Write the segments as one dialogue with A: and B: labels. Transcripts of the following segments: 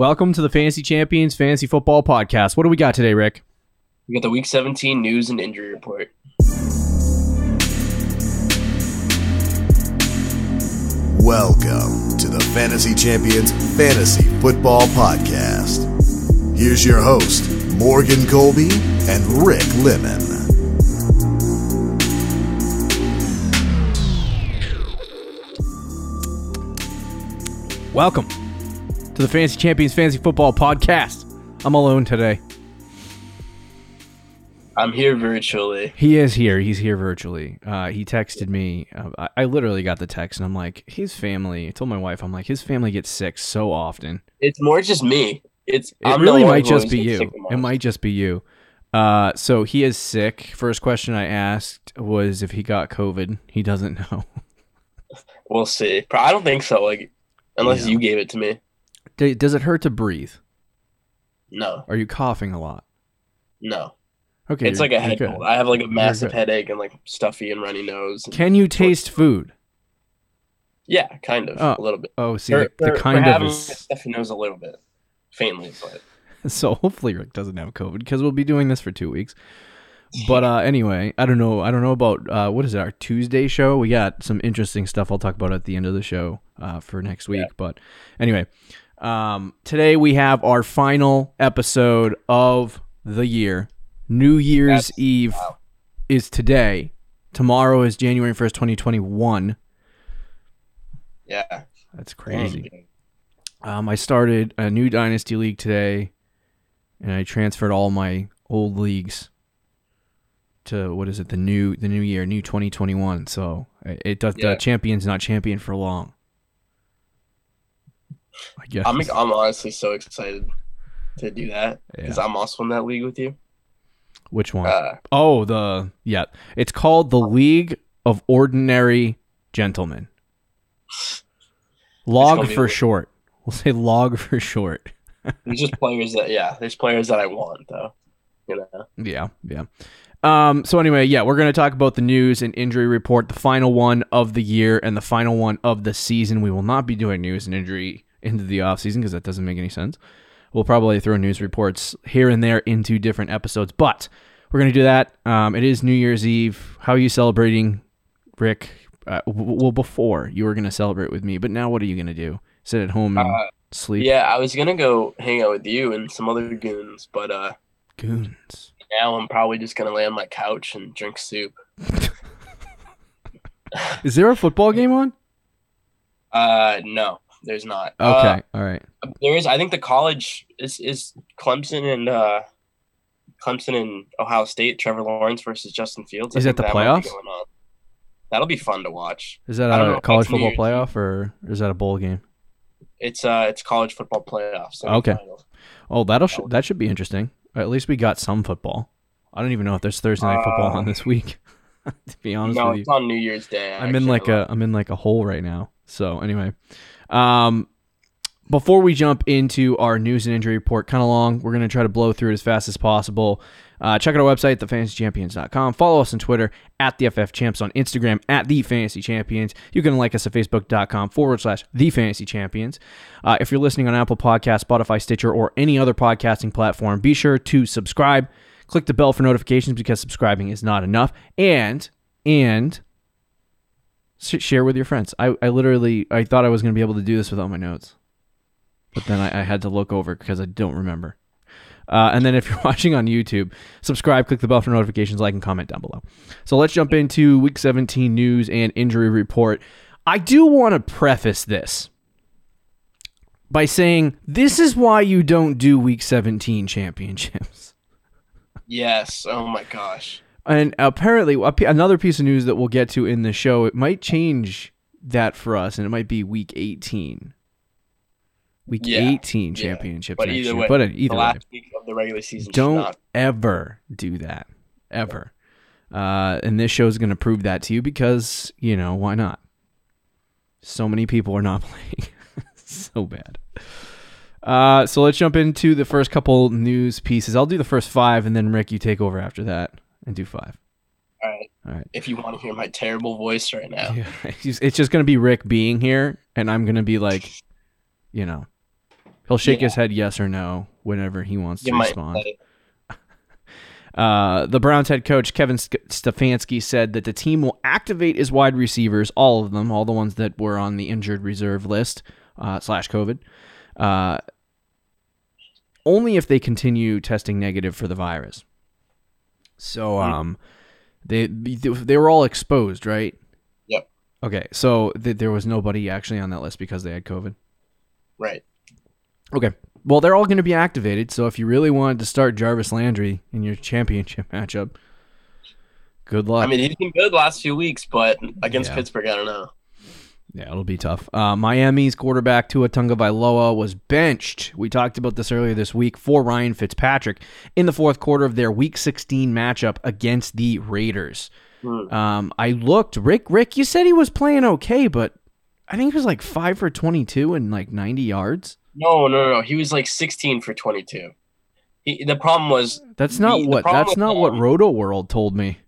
A: Welcome to the Fantasy Champions Fantasy Football Podcast. What do we got today, Rick?
B: We got the Week 17 news and injury report.
C: Welcome to the Fantasy Champions Fantasy Football Podcast. Here's your host, Morgan Colby and Rick Lemon.
A: Welcome to the Fantasy Champions Fantasy Football Podcast. I'm alone today.
B: I'm here virtually.
A: He is here. He's here virtually. Uh, he texted me. Uh, I, I literally got the text, and I'm like, his family. I told my wife, I'm like, his family gets sick so often.
B: It's more just me. It's
A: It
B: I'm
A: really might just be you. It might just be you. Uh, so he is sick. First question I asked was if he got COVID. He doesn't know.
B: We'll see. I don't think so. Like, unless
A: Yeah.
B: you gave it to me.
A: D- Does it hurt to breathe?
B: No,
A: Are you coughing a lot?
B: no.
A: Okay,
B: it's like a
A: you're
B: head cold. I have like a massive headache and like stuffy and runny nose. and-
A: Can you taste food?
B: yeah, kind of
A: Oh,
B: a little bit.
A: Oh, see,
B: For-
A: the, the
B: for- for
A: kind of
B: having
A: is
B: a stuffy nose a little bit, faintly, but
A: so. Hopefully, Rick doesn't have COVID because we'll be doing this for two weeks. But uh, anyway, I don't know. I don't know about uh, what is it? Our Tuesday show. We got some interesting stuff. I'll talk about at the end of the show uh, for next week. But anyway, um, today we have our final episode of the year. New Year's
B: That's-
A: Eve
B: wow.
A: is today. Tomorrow is January first, twenty twenty one.
B: yeah,
A: That's crazy. Um, I started a new dynasty league today, and I transferred all my old leagues to what is it? The new the new year, new twenty twenty one. So it it does
B: Yeah.
A: the champion's not champion for long. I guess.
B: I'm I'm honestly so excited to do that because
A: Yeah.
B: I'm also in that league with you.
A: Which one?
B: Uh,
A: oh, the yeah. It's called the League of Ordinary Gentlemen. Log for short. We'll say log for short.
B: there's just players that yeah, there's players that I want though. You know.
A: Yeah, yeah. Um, so anyway, yeah, we're going to talk about the news and injury report, the final one of the year and the final one of the season. We will not be doing news and injury into the off season because that doesn't make any sense. We'll probably throw news reports here and there into different episodes, but we're going to do that. Um, it is New Year's Eve. How are you celebrating, Rick? Uh, w- well, before you were going to celebrate with me, but now what are you going to do? Sit at home and
B: Uh,
A: sleep?
B: Yeah, I was gonna go hang out with you and some other goons, but uh,
A: Goons.
B: now I'm probably just gonna lay on my couch and drink soup.
A: Is there a football game on?
B: Uh, no, there's not.
A: Okay, all right.
B: Uh, there is. I think the college is is Clemson and uh, Clemson and Ohio State. Trevor Lawrence versus Justin Fields. I
A: Is that the
B: be
A: playoffs?
B: That'll be fun to watch.
A: Is that a college football playoff or is that a bowl game?
B: It's uh, it's college football playoffs.
A: Okay. Oh, that'll sh- that should be interesting. At least we got some football. I don't even know if there's Thursday night football on
B: Uh,
A: this week. to be honest
B: No,
A: with you,
B: it's on New Year's Day.
A: I'm in like a I'm in like a hole right now. So anyway, um, before we jump into our news and injury report, kind of long, we're gonna try to blow through it as fast as possible. Uh, check out our website, thefantasychampions.com. Follow us on Twitter at the FF Champs, on Instagram at the Fantasy Champions. You can like us at facebook.com forward slash the Fantasy Champions. Uh, if you're listening on Apple Podcast, Spotify, Stitcher, or any other podcasting platform, be sure to subscribe. Click the bell for notifications because subscribing is not enough. And and sh- share with your friends. I, I literally I thought I was going to be able to do this without my notes, but then I, I had to look over because I don't remember. Uh, and then if you're watching on YouTube, subscribe, click the bell for notifications, like and comment down below. So let's jump into Week 17 news and injury report. I do want to preface this by saying this is why you don't do Week 17 championships.
B: Yes. Oh my gosh.
A: And apparently, another piece of news that we'll get to in the show, it might change that for us, and it might be week 18. Week
B: Yeah,
A: 18
B: yeah.
A: championships
B: But
A: next
B: either
A: year.
B: way,
A: but uh,
B: the
A: either way,
B: last week of the regular season.
A: don't ever do that. Ever. Uh, and this show is going to prove that to you because, you know, why not? So many people are not playing. so bad. Uh, so let's jump into the first couple news pieces. I'll do the first five, and then Rick, you take over after that and do five.
B: All right.
A: All right.
B: If you want to hear my terrible voice right now.
A: Yeah, it's just, gonna be Rick being here, and I'm gonna be like, you know, He'll shake
B: Yeah.
A: his head yes or no whenever he wants to
B: You might
A: respond. Uh, the Browns head coach Kevin Sk- Stefanski said that the team will activate his wide receivers, all of them, all the ones that were on the injured reserve list uh, slash COVID, uh, only if they continue testing negative for the virus. So um, they they were all exposed, right?
B: Yep.
A: Okay, so th- there was nobody actually on that list because they had COVID.
B: Right.
A: Okay. Well, they're all going to be activated. So if you really wanted to start Jarvis Landry in your championship matchup, good luck.
B: I mean, he's been good the last few weeks, but against
A: Yeah.
B: Pittsburgh, I don't know.
A: Yeah, it'll be tough. Uh, Miami's quarterback Tua Tagovailoa was benched. We talked about this earlier this week for Ryan Fitzpatrick in the fourth quarter of their Week 16 matchup against the Raiders.
B: Hmm.
A: Um, I looked, Rick. Rick, you said he was playing okay, but I think he was like five for 22 and like 90 yards.
B: No, no, no. He was like 16 for 22. He, the problem was,
A: That's not
B: The- the
A: what.
B: problem
A: That's not what Rotoworld told me.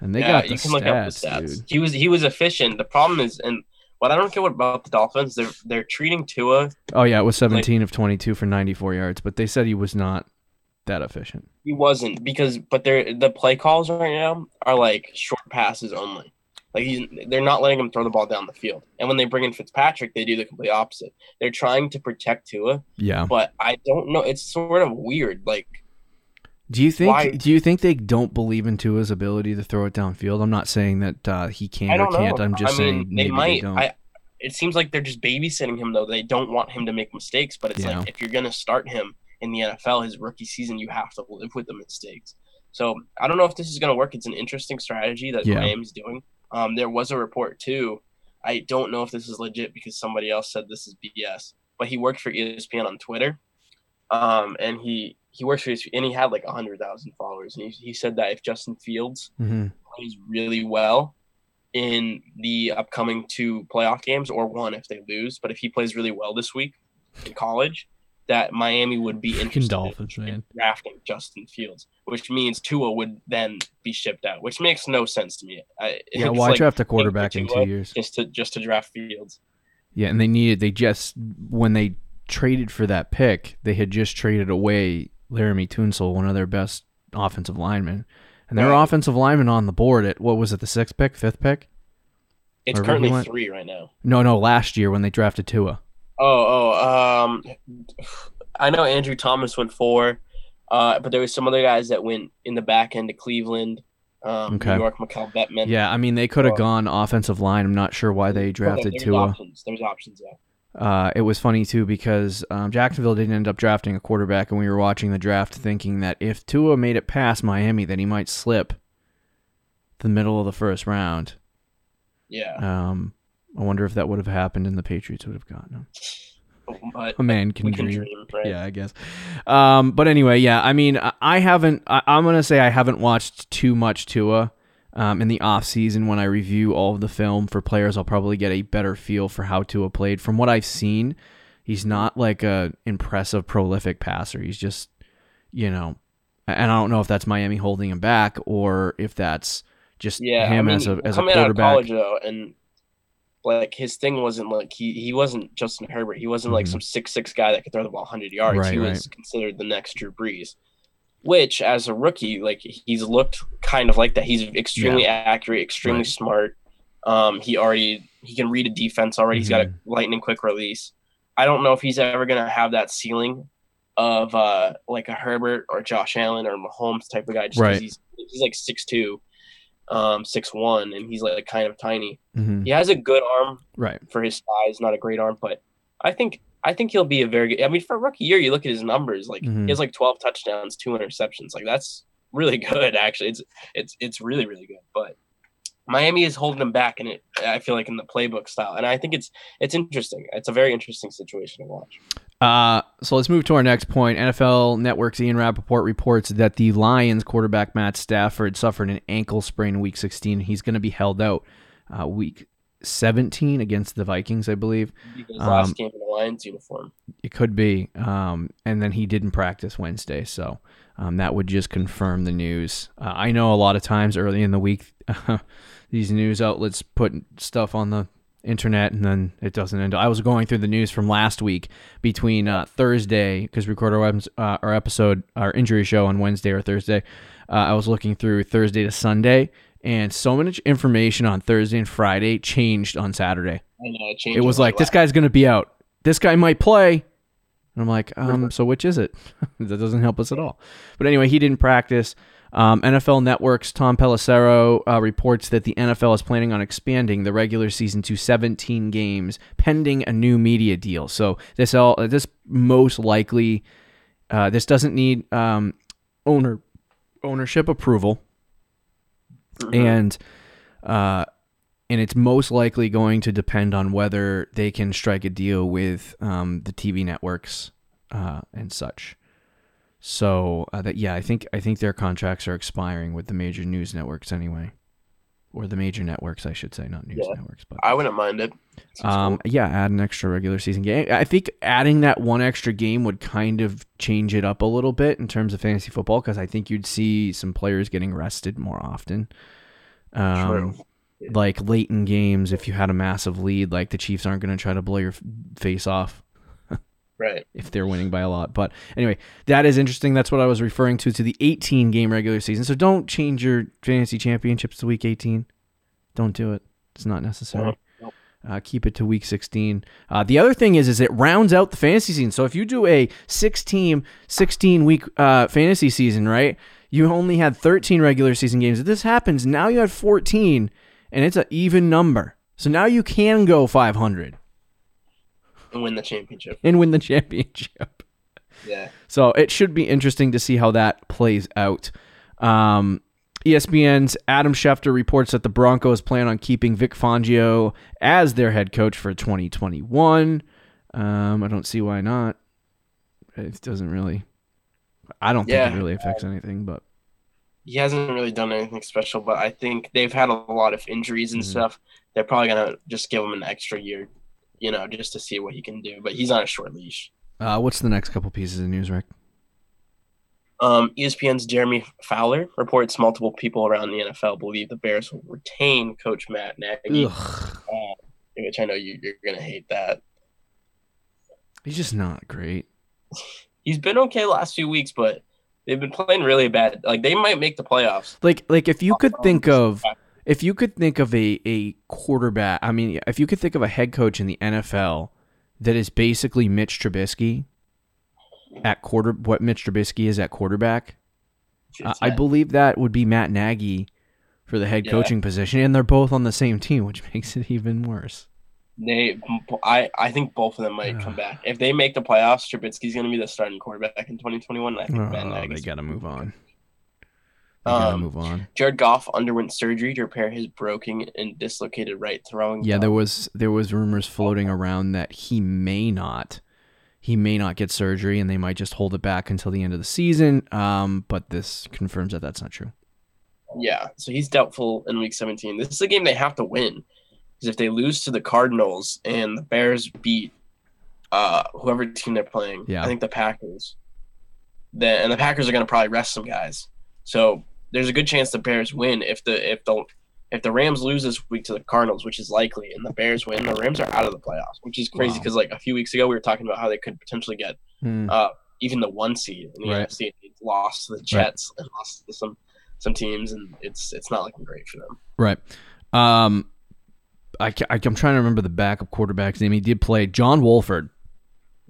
A: And they
B: yeah,
A: got the
B: you can
A: stats,
B: look up the stats.
A: dude.
B: He was he was efficient. The problem is, and what I don't get about the Dolphins, they're they're treating Tua.
A: Oh yeah, it was 17 of 22 for 94 yards, but they said he was not that efficient.
B: He wasn't because, but they're the play calls right now are like short passes only. Like he's, they're not letting him throw the ball down the field. And when they bring in Fitzpatrick, they do the complete opposite. They're trying to protect Tua,
A: Yeah.
B: but I don't know. It's sort of weird. Like
A: Do you think?
B: Why-
A: Do you think they don't believe in Tua's ability to throw it downfield? I'm not saying that uh, he can or can't.
B: know.
A: I'm just
B: I
A: saying
B: mean,
A: maybe
B: they might.
A: don't.
B: I. It seems like they're just babysitting him though. They don't want him to make mistakes, but it's
A: Yeah.
B: like if you're gonna start him in the NFL, his rookie season, you have to live with the mistakes. So I don't know if this is gonna work. It's an interesting strategy that
A: Yeah.
B: Miami's doing. Um, there was a report too. I don't know if this is legit because somebody else said this is BS, but he worked for ESPN on Twitter, um, and he he works for his, and he had like a hundred thousand followers, and he, he said that if Justin Fields
A: Mhm.
B: plays really well in the upcoming two playoff games, or one if they lose. But if he plays really well this week in college, that Miami would be interested
A: Dolphins,
B: in
A: man.
B: drafting Justin Fields, which means Tua would then be shipped out, which makes no sense to me. I,
A: Yeah, why
B: like
A: draft a quarterback in two years?
B: just to just to draft Fields?
A: Yeah, and they needed. They just when they traded for that pick, they had just traded away Laremy Tunsil, one of their best offensive linemen, and their
B: Right.
A: offensive lineman on the board at what was it, the sixth pick, fifth pick?
B: It's
A: Wherever
B: currently three right now.
A: No, no, last year when they drafted Tua.
B: Oh, oh, um, I know Andrew Thomas went four, uh, but there was some other guys that went in the back end to Cleveland, um,
A: Okay.
B: New York, Mekhi Becton.
A: Yeah, I mean they could have
B: Oh.
A: gone offensive line. I'm not sure why they drafted
B: there's
A: Tua.
B: Options. There's options. Yeah.
A: Uh, it was funny too because um, Jacksonville didn't end up drafting a quarterback, and we were watching the draft thinking that if Tua made it past Miami, then he might slip the middle of the first round.
B: Yeah.
A: Um, I wonder if that would have happened and the Patriots would have gotten him.
B: But
A: A man can
B: we can
A: dream.
B: dream, right?
A: Yeah, I guess. Um, but anyway, yeah. I mean, I, I haven't. I, I'm gonna say I haven't watched too much Tua. Um, in the off season, when I review all of the film for players, I'll probably get a better feel for how Tua played. From what I've seen, he's not like a impressive, prolific passer. He's just, you know, and I don't know if that's Miami holding him back or if that's just
B: Yeah.
A: him
B: I mean,
A: as a as a
B: coming out of
A: quarterback.
B: college though, and like his thing wasn't like he he wasn't Justin Herbert. He wasn't like
A: Mhm.
B: some six six guy that could throw the ball 100 yards.
A: Right,
B: he was considered the next Drew Brees. Which, as a rookie, like he's looked kind of like that. He's extremely accurate, extremely
A: Right.
B: smart. Um, he already he can read a defense already. He's got a
A: Mm-hmm.
B: lightning quick release. I don't know if he's ever gonna have that ceiling of uh like a Herbert or Josh Allen or Mahomes type of guy. Just
A: Right.
B: he's he's like six two, um, six one, and he's like kind of tiny.
A: Mhm.
B: He has a good arm
A: Right.
B: for his size, not a great arm, but I think I think he'll be a very good. I mean, for a rookie year, you look at his numbers, like
A: Mhm.
B: he has like twelve touchdowns, two interceptions. Like that's really good, actually. It's it's it's really really good. But Miami is holding him back, and it I feel like in the playbook style, and I think it's it's interesting. It's a very interesting situation to watch.
A: Uh, so let's move to our next point. NFL Network's Ian Rapoport reports that the Lions quarterback Matt Stafford suffered an ankle sprain in Week 16. He's going to be held out uh, Week 17 against the Vikings, I believe. Um,
B: last game in a Lions uniform.
A: It could be. Um, and then he didn't practice Wednesday, so um, that would just confirm the news. Uh, I know a lot of times early in the week, these news outlets put stuff on the internet, and then it doesn't end. I was going through the news from last week between uh, Thursday because we record our, uh, our episode, our injury show on Wednesday or Thursday. Uh, I was looking through Thursday to Sunday, and so much information on Thursday and Friday changed on Saturday.
B: I know, it, changed
A: It was like this guy's going to be out. This guy might play. And I'm like, um, so which is it? that doesn't help us at all. But anyway, he didn't practice. Um, NFL Network's Tom Pelissero uh, reports that the NFL is planning on expanding the regular season to 17 games, pending a new media deal. So this all this most likely uh, this doesn't need um, owner ownership approval,
B: Mhm.
A: and uh, and it's most likely going to depend on whether they can strike a deal with um, the TV networks uh, and such. So uh, that yeah, I think I think their contracts are expiring with the major news networks anyway, or the major networks, I should say, not news
B: Yeah.
A: networks, but
B: I wouldn't mind it.
A: Um,
B: cool.
A: yeah, add an extra regular season game. I think adding that one extra game would kind of change it up a little bit in terms of fantasy football because I think you'd see some players getting rested more often. Um,
B: True.
A: Like late in games, if you had a massive lead, like the Chiefs aren't going to try to blow your face off
B: Right.
A: if they're winning by a lot. But anyway, that is interesting. That's what I was referring to to the 18 game regular season. So don't change your fantasy championships to week 18. Don't do it. It's not necessary. Uh, keep it to week 16. Uh, the other thing is, is it rounds out the fantasy season. So if you do a six team, 16 week uh, fantasy season, right? You only had 13 regular season games. If this happens, now you have 14, and it's an even number. So now you can go 500
B: And win the championship.
A: and win the championship.
B: Yeah.
A: So it should be interesting to see how that plays out. Um, ESPN's Adam Schefter reports that the Broncos plan on keeping Vic Fangio as their head coach for 2021. Um, I don't see why not. It doesn't really. I don't think it really affects anything, but
B: He hasn't really done anything special, but I think they've had a lot of injuries and
A: Mhm.
B: stuff. They're probably gonna just give him an extra year, you know, just to see what he can do. But he's on a short leash.
A: uh, what's the next couple pieces of news, Rick?
B: Um, ESPN's Jeremy Fowler reports multiple people around the NFL believe the Bears will retain Coach Matt Nagy,
A: Ugh,
B: which I know you, you're gonna hate that.
A: he's just not great.
B: He's been okay last few weeks, but they've been playing really bad. Like they might make the playoffs.
A: Like, like if you could
B: Um,
A: think of if you could think of a, a quarterback, I mean, if you could think of a head coach in the NFL that is basically Mitch Trubisky at quarter, what Mitch Trubisky is at quarterback, I, I believe that would be Matt Nagy for the head
B: Yeah.
A: coaching position, and they're both on the same team, which makes it even worse.
B: They, I, I think both of them might come back. If they make the playoffs, Trubisky's going to be the starting quarterback in 2021. And I think Matt
A: Oh, they
B: Nagy's
A: got to move on. They got to
B: Um,
A: move on.
B: Jared Goff underwent surgery to repair his broken and dislocated right throwing.
A: Yeah,
B: thumb.
A: there was there was rumors floating around that he may not he may not get surgery and they might just hold it back until the end of the season. Um, but this confirms that that's not true.
B: Yeah, so he's doubtful in Week 17. This is a game they have to win because if they lose to the Cardinals and the Bears beat uh, whoever team they're playing,
A: Yeah.
B: I think the Packers, then and the Packers are going to probably rest some guys. So there's a good chance the Bears win. If the if the if the Rams lose this week to the Cardinals, which is likely, and the Bears win, the Rams are out of the playoffs, which is crazy
A: Wow.
B: because like a few weeks ago we were talking about how they could potentially get
A: Hmm.
B: uh, even the one seed in the
A: Right.
B: NFC. Lost to the Jets and lost to some some teams, and it's it's not looking great for them.
A: Right. Um, I, I am trying to remember the backup quarterback's name. He did play John Wolford.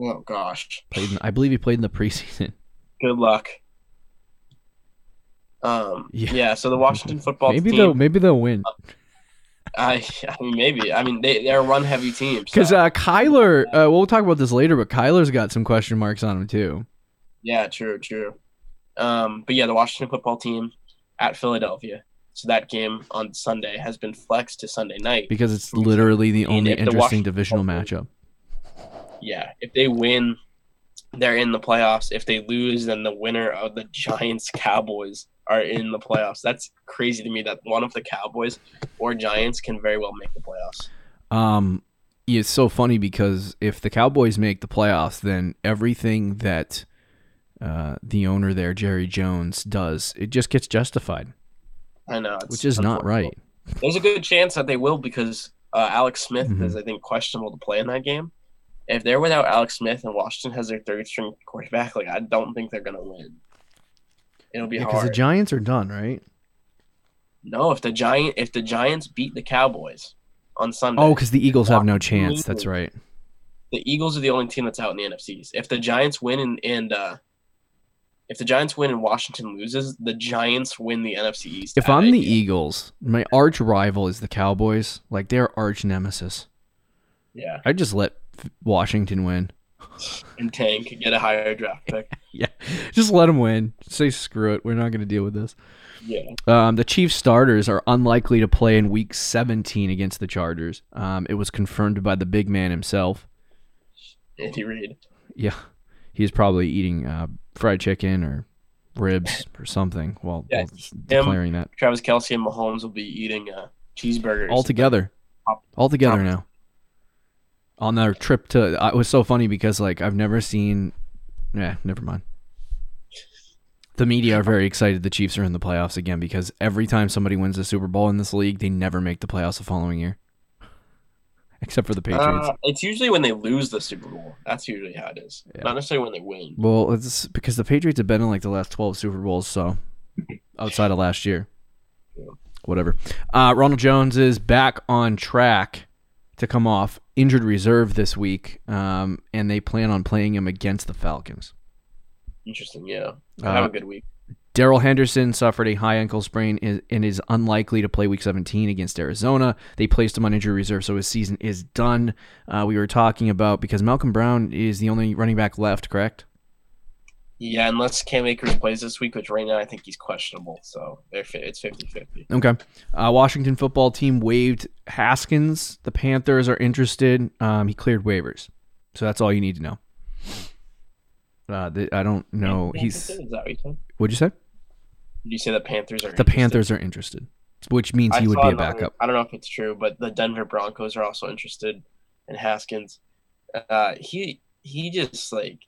B: Oh gosh,
A: Played in, I believe he played in the preseason.
B: good luck. Um,
A: Yeah.
B: yeah. So the Washington football
A: maybe
B: team,
A: they'll maybe they'll win
B: I, I mean, maybe. I mean, they they're a run heavy team. so-
A: because uh, Kyler. Uh, we'll talk about this later, but Kyler's got some question marks on him too.
B: Yeah, true, true. Um, but yeah, the Washington football team at Philadelphia. So that game on Sunday has been flexed to Sunday night.
A: because it's literally the only
B: if the
A: interesting divisional matchup.
B: Yeah, if they win, they're in the playoffs. If they lose, then the winner of the Giants Cowboys are in the playoffs. That's crazy to me that one of the Cowboys or Giants can very well make the playoffs.
A: Um, it's so funny because if the Cowboys make the playoffs, then everything that uh, the owner there, Jerry Jones, does, it just gets justified,
B: I know,
A: which is not right.
B: There's a good chance that they will because Uh, Alex Smith
A: Mhm.
B: is, I think, questionable to play in that game. If they're without Alex Smith and Washington has their third string quarterback, like I don't think they're gonna win. It'll be
A: Because
B: hard.
A: Because the Giants are done, right?
B: no, if the giant if the Giants beat the Cowboys on Sunday,
A: Oh, because the Eagles have no chance. That's right.
B: the Eagles are the only team that's out in the NFCs. If the Giants win and, and uh, if the Giants win and Washington loses, the Giants win the NFC East.
A: If I'm the. Eagles, my arch rival is the Cowboys. Like they're arch nemesis.
B: yeah,
A: I just let Washington win.
B: And tank get a higher draft pick.
A: Yeah, just let them win. Say screw it. We're not going to deal with this.
B: Yeah,
A: Um, the Chiefs starters are unlikely to play in Week 17 against the Chargers. Um, it was confirmed by the big man himself.
B: Andy Reid.
A: Yeah, he's probably eating uh, fried chicken or ribs or something while,
B: Yeah,
A: while declaring that.
B: Travis Kelce and Mahomes will be eating uh, cheeseburgers.
A: all together all together now on their trip to uh, it was so funny because like i've never seen yeah never mind the media are very excited the chiefs are in the playoffs again because every time somebody wins the super bowl in this league they never make the playoffs the following year except for the patriots
B: Uh, it's usually when they lose the Super Bowl. That's usually how it is.
A: Yeah.
B: Not necessarily when they win.
A: well it's because the patriots have been in like the last 12 super bowls so outside of last year
B: Yeah.
A: whatever uh, ronald jones is back on track to come off injured reserve this week, um, and they plan on playing him against the Falcons.
B: Interesting. Yeah. Have
A: Uh,
B: a good week.
A: Darrell Henderson suffered a high ankle sprain and is unlikely to play Week 17 against Arizona. They placed him on injury reserve, so his season is done. Uh, we were talking about because Malcolm Brown is the only running back left, correct?
B: Yeah, unless Cam Akers plays this week, which right now I think he's questionable. So it's 50-50.
A: Okay. Uh, Washington football team waived Haskins. The Panthers are interested. Um, he cleared waivers, so that's all you need to know. Uh, the, I don't know. He's.
B: Is that what you?
A: What'd you say?
B: Did you say the Panthers are
A: The
B: interested?
A: Panthers are interested, which means
B: I
A: he would be a backup.
B: I don't know if it's true, but the Denver Broncos are also interested in Haskins. Uh, he he just like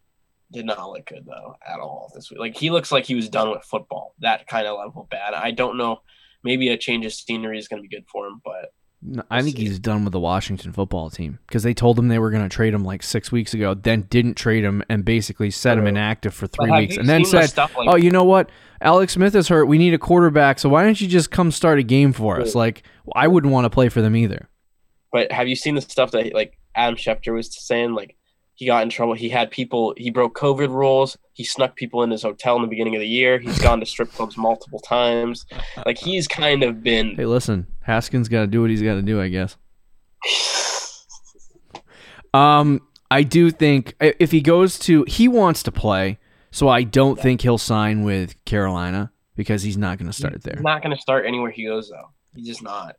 B: did not look good though at all this week. Like he looks like he was done with football. That kind of level bad. I don't know. Maybe a change of scenery is going to be good for him, but
A: No, I think
B: see.
A: he's done with the Washington football team because they told him they were going to trade him like six weeks ago, then didn't trade him and basically set him inactive for three weeks, and then said,
B: stuff like,
A: "Oh, you know what? Alex Smith is hurt. We need a quarterback. So why don't you just come start a game for us?" Like I wouldn't want to play for them either.
B: But have you seen the stuff that like Adam Schefter was saying? Like he got in trouble. He had people. He broke COVID rules. He snuck people in his hotel in the beginning of the year. He's gone to strip clubs multiple times. Like he's kind of been.
A: Hey, listen, Haskins got to do what he's got to do, I guess. Um, I do think if he goes to, he wants to play. So I don't think he'll sign with Carolina because he's not going to start there.
B: He's not going to start anywhere he goes though. He's just not.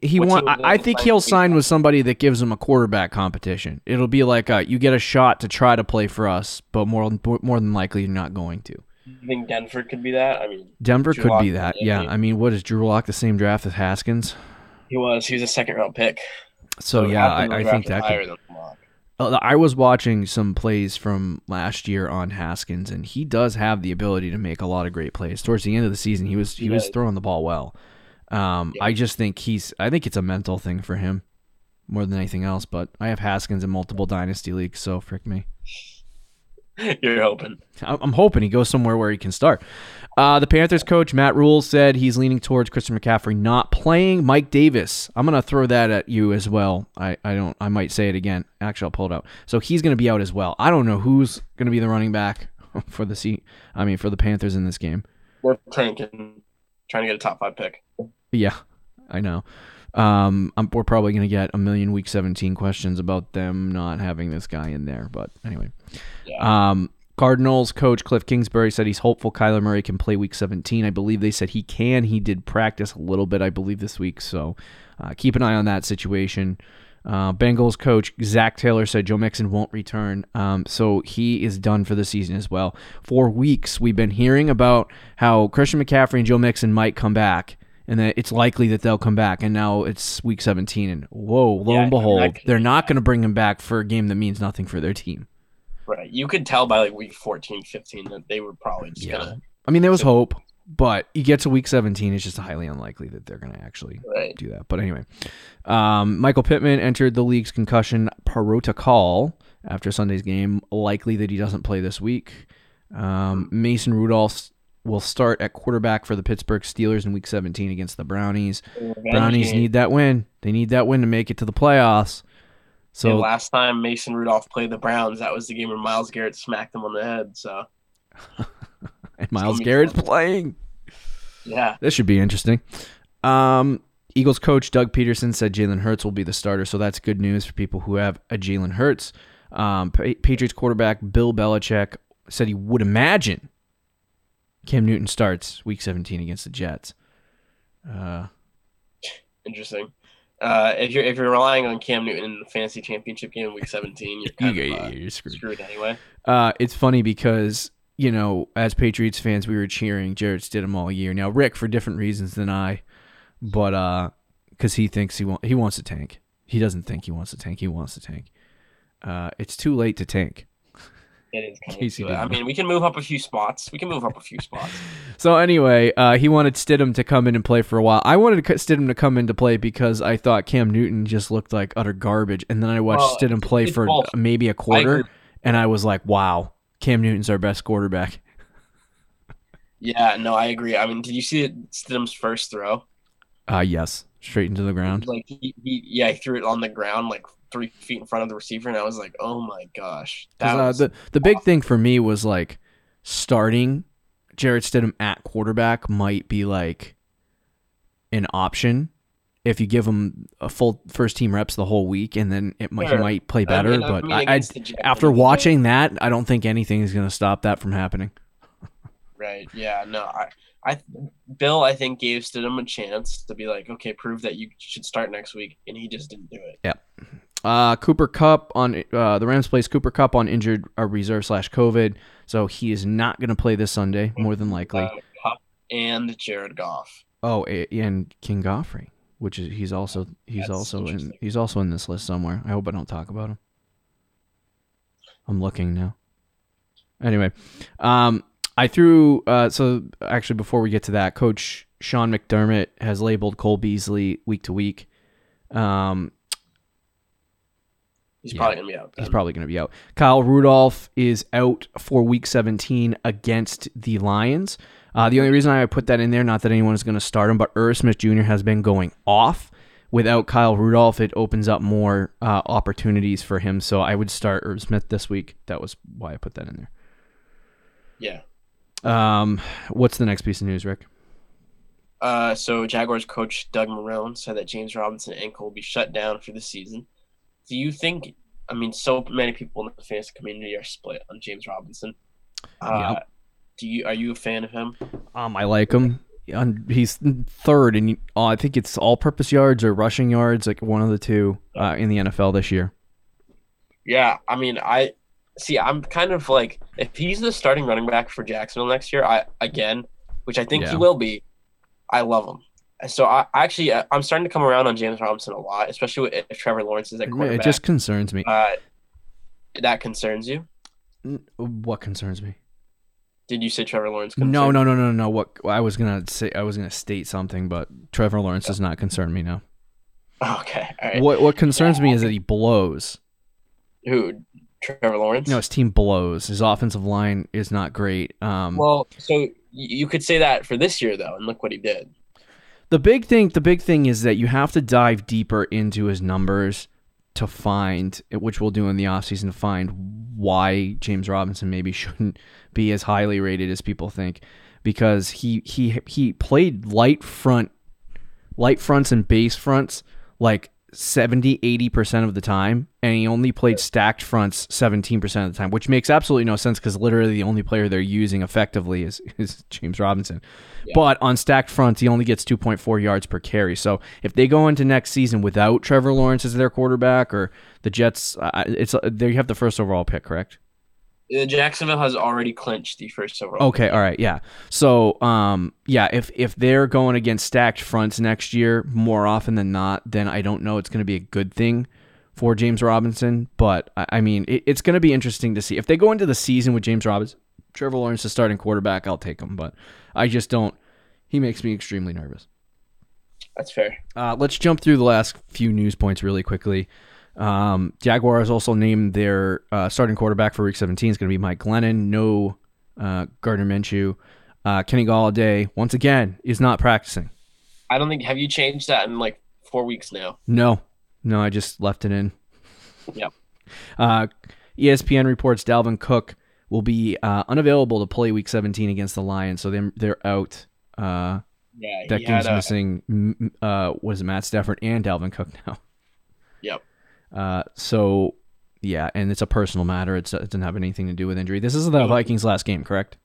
A: He want.
B: he
A: I, I think he'll
B: he-
A: sign with somebody that gives him a quarterback competition. It'll be like uh, you get a shot to try to play for us, but more more than likely you're not going to.
B: You think Denver could be that? I mean,
A: Denver
B: Drew
A: could be that.
B: yeah,
A: I mean, what is Drew Lock the same draft as Haskins?
B: he was. He was a second round pick.
A: So yeah, I, I think that could. Uh, I was watching some plays from last year on Haskins, and he does have the ability to make a lot of great plays. Towards the end of the season, he was he,
B: He
A: was throwing the ball well. Um,
B: Yeah.
A: I just think he's. I think it's a mental thing for him more than anything else. But I have Haskins in multiple dynasty leagues, so frick me.
B: You're hoping.
A: I'm hoping he goes somewhere where he can start. Uh, the Panthers coach Matt Rhule said he's leaning towards Christian McCaffrey not playing Mike Davis. I'm gonna throw that at you as well. I, I don't. I might say it again. Actually, I'll pull it out. So he's gonna be out as well. I don't know who's gonna be the running back for the seat. I mean, for the Panthers in this game.
B: We're tanking, trying to get a top five pick.
A: Yeah, I know. Um, I'm, we're probably gonna get a million Week 17 questions about them not having this guy in there. But anyway.
B: Yeah.
A: Um, Cardinals coach Cliff Kingsbury said he's hopeful Kyler Murray can play Week 17. I believe they said he can. He did practice a little bit, I believe, this week. So uh, keep an eye on that situation. Uh, Bengals coach Zac Taylor said Joe Mixon won't return, um, so he is done for the season as well. For weeks, we've been hearing about how Christian McCaffrey and Joe Mixon might come back, and that it's likely that they'll come back. And now it's Week 17, and whoa, lo
B: Yeah,
A: and behold, they're not going to bring him back for a game that means nothing for their team.
B: Right. You could tell by like week 14, 15 that they were probably just
A: Yeah.
B: gonna.
A: I mean, there was hope, but you get to week 17, it's just highly unlikely that they're going to actually
B: Right.
A: do that. But anyway, um, Michael Pittman entered the league's concussion protocol after Sunday's game. Likely that he doesn't play this week. Um, Mason Rudolph will start at quarterback for the Pittsburgh Steelers in week 17 against the Brownies. Brownies need that win. They need that win to make it to the playoffs.
B: So last time Mason Rudolph played the Browns, that was the game where Myles Garrett smacked him on the head. So
A: and
B: Myles
A: Garrett's
B: fun.
A: playing.
B: yeah,
A: This should be interesting. Um, Eagles coach Doug Pederson said Jalen Hurts will be the starter, so that's good news for people who have a Jalen Hurts. Um, Pa- Patriots quarterback Bill Belichick said he would imagine Cam Newton starts Week 17 against the Jets. Uh,
B: interesting. Uh, if you're if you're relying on Cam Newton in the fantasy championship game in week 17, you're
A: you,
B: of uh,
A: you're screwed.
B: screwed anyway.
A: Uh, it's funny because you know, as Patriots fans, we were cheering Jarrett Stidham all year. Now Rick, for different reasons than I, but uh, because he thinks he want he wants to tank. He doesn't think he wants to tank. He wants to tank. Uh, it's too late to tank.
B: It is
A: Casey.
B: I mean, we can move up a few spots. We can move up a few spots.
A: So anyway, uh, he wanted Stidham to come in and play for a while. I wanted Stidham to come in to play because I thought Cam Newton just looked like utter garbage, and then I watched
B: Well,
A: Stidham play for
B: both.
A: maybe a quarter,
B: agree.
A: and I was like, "Wow, Cam Newton's our best quarterback."
B: Yeah, no, I agree. I mean, did you see Stidham's first throw?
A: Uh, yes, straight into the ground.
B: Like he, he, yeah, he threw it on the ground like three feet in front of the receiver, and I was like, oh my gosh. that
A: uh, the the big thing for me was like starting Jarrett Stidham at quarterback might be like an option if you give him a full first team reps the whole week, and then it might he might play
B: I
A: better.
B: mean-
A: but I, I
B: against the Jets,
A: after watching that, I don't think anything is going to stop that from happening.
B: Right. Yeah. No. I. I. Bill. I think gave Stidham a chance to be like, okay, prove that you should start next week, and he just didn't do it.
A: Uh, Cooper Kupp on uh, the Rams plays Cooper Kupp on injured uh, reserve slash COVID, so he is not going to play this Sunday, more than likely.
B: Uh, Kupp and Jared Goff.
A: Oh, and King Goffrey, which is he's also he's
B: That's
A: also in he's also in this list somewhere. I hope I don't talk about him. I'm looking now. Anyway, um, I threw uh, so actually before we get to that, Coach Sean McDermott has labeled Cole Beasley week to week. Um,
B: He's
A: Yeah.
B: probably gonna be out.
A: He's probably going to be out. Kyle Rudolph is out for week 17 against the Lions. Uh, the only reason I put that in there, not that anyone is going to start him, but Irv Smith Jr. has been going off. Without Kyle Rudolph, it opens up more uh, opportunities for him. So I would start Irv Smith this week. That was why I put that in there. Yeah. Um, what's the next piece of news, Rick?
B: Uh, so Jaguars coach Doug Marrone said that James Robinson ankle will be shut down for the season. Do you think? I mean, so many people in the fantasy community are split on James Robinson. Uh, Do you? Are you a fan of him?
A: Um, I like him. He's third, and uh, I think it's all-purpose yards or rushing yards, like one of the two uh, in the NFL this year.
B: Yeah, I mean, I see. I'm kind of like, if he's the starting running back for Jacksonville next year, I again, which I think
A: Yeah.
B: he will be. I love him. So I actually, I- I'm starting to come around on James Robinson a lot, especially if Trevor Lawrence is at quarterback.
A: It just concerns me.
B: uh, that concerns you.
A: What concerns me?
B: Did you say Trevor Lawrence?
A: No, no, no, no, no. What I was gonna say, I was gonna state something, but Trevor Lawrence does not concern me now.
B: Okay, all right.
A: What what concerns me is that he blows.
B: Who? Trevor Lawrence?
A: No, his team blows. His offensive line is not great. Um,
B: Well, so you could say that for this year though, and look what he did.
A: The big thing, the big thing is that you have to dive deeper into his numbers to find, which we'll do in the offseason, to find why James Robinson maybe shouldn't be as highly rated as people think, because he he he played light front, light fronts and base fronts like 70 80% of the time and he only played stacked fronts 17% of the time which makes absolutely no sense because literally the only player they're using effectively is, is james robinson.
B: Yeah.
A: but on stacked fronts he only gets 2.4 yards per carry. So if they go into next season without trevor lawrence as their quarterback or the jets uh, it's they have the first overall pick correct?
B: Uh, Jacksonville has already clinched the first overall.
A: Okay, all right, yeah. So, um, yeah, if if they're going against stacked fronts next year more often than not, then I don't know it's going to be a good thing for James Robinson. But I, I mean, it, it's going to be interesting to see if they go into the season with James Robinson, Trevor Lawrence is starting quarterback. I'll take him, but I just don't. He makes me extremely nervous.
B: That's fair.
A: Uh, let's jump through the last few news points really quickly. Um, Jaguars also named their uh, starting quarterback for Week 17 is going to be Mike Glennon. No uh, Gardner Minshew. Uh, Kenny Golladay once again is not practicing.
B: I don't think have you changed that in like four weeks now.
A: No, no, I just left it in.
B: Yeah.
A: Uh, ESPN reports Dalvin Cook will be uh, unavailable to play Week 17 against the Lions, so they're, they're out. Uh,
B: Yeah,
A: that game's
B: a,
A: missing. Uh, it, Matt Stafford and Dalvin Cook now?
B: Yep.
A: Uh, so yeah, and it's a personal matter. It's, it doesn't have anything to do with injury. This is the Vikings' last game, correct?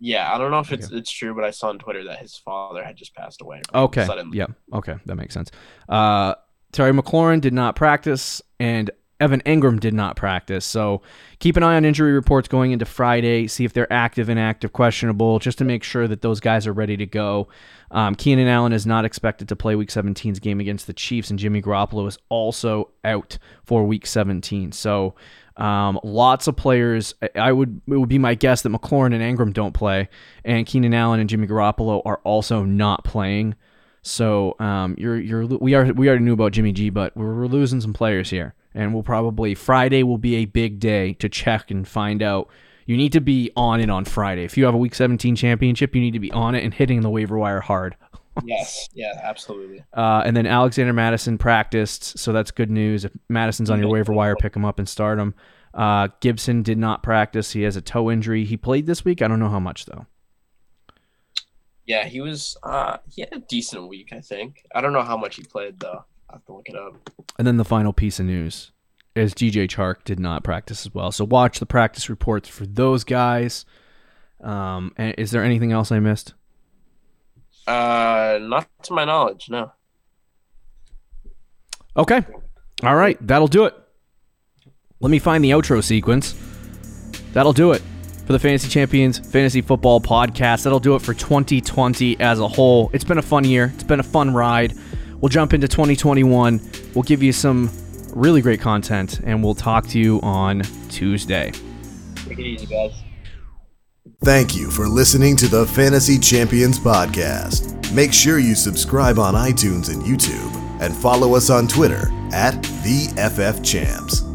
B: Yeah, I don't know if it's it's true, but I saw on Twitter that his father had just passed away.
A: Okay.
B: Suddenly.
A: Yeah. Okay, that makes sense. Uh, Terry McLaurin did not practice, and Evan Engram did not practice. So keep an eye on injury reports going into Friday. See if they're active, inactive, questionable, just to make sure that those guys are ready to go. Um, Keenan Allen is not expected to play Week 17's game against the Chiefs, and Jimmy Garoppolo is also out for Week 17. So um, lots of players. I- would it would be my guess that McLaurin and Engram don't play, and Keenan Allen and Jimmy Garoppolo are also not playing. So um, you're you're we are we already knew about Jimmy G, but we're, we're losing some players here, and we'll probably Friday will be a big day to check and find out. You need to be on it on Friday. If you have a Week 17 championship, you need to be on it and hitting the waiver wire hard.
B: Yes. Yeah. Absolutely.
A: Uh, and then Alexander Mattison practiced, so that's good news. If Mattison's on your waiver wire, pick him up and start him. Uh, Gibson did not practice; he has a toe injury. He played this week. I don't know how much though.
B: Yeah, he was. Uh, he had a decent week, I think. I don't know how much he played though. I have to look it up.
A: And then the final piece of news is DJ Chark did not practice as well. So watch the practice reports for those guys. Um, and is there anything else I missed?
B: Uh, not to my knowledge, no.
A: Okay. All right. That'll do it. Let me find the outro sequence. That'll do it for the Fantasy Champions Fantasy Football Podcast. That'll do it for 2020 as a whole. It's been a fun year. It's been a fun ride. We'll jump into 2021. We'll give you some really great content, and we'll talk to you on Tuesday.
B: Take it easy, guys.
C: Thank you for listening to the Fantasy Champions Podcast. Make sure you subscribe on iTunes and YouTube and follow us on Twitter at the FF Champs.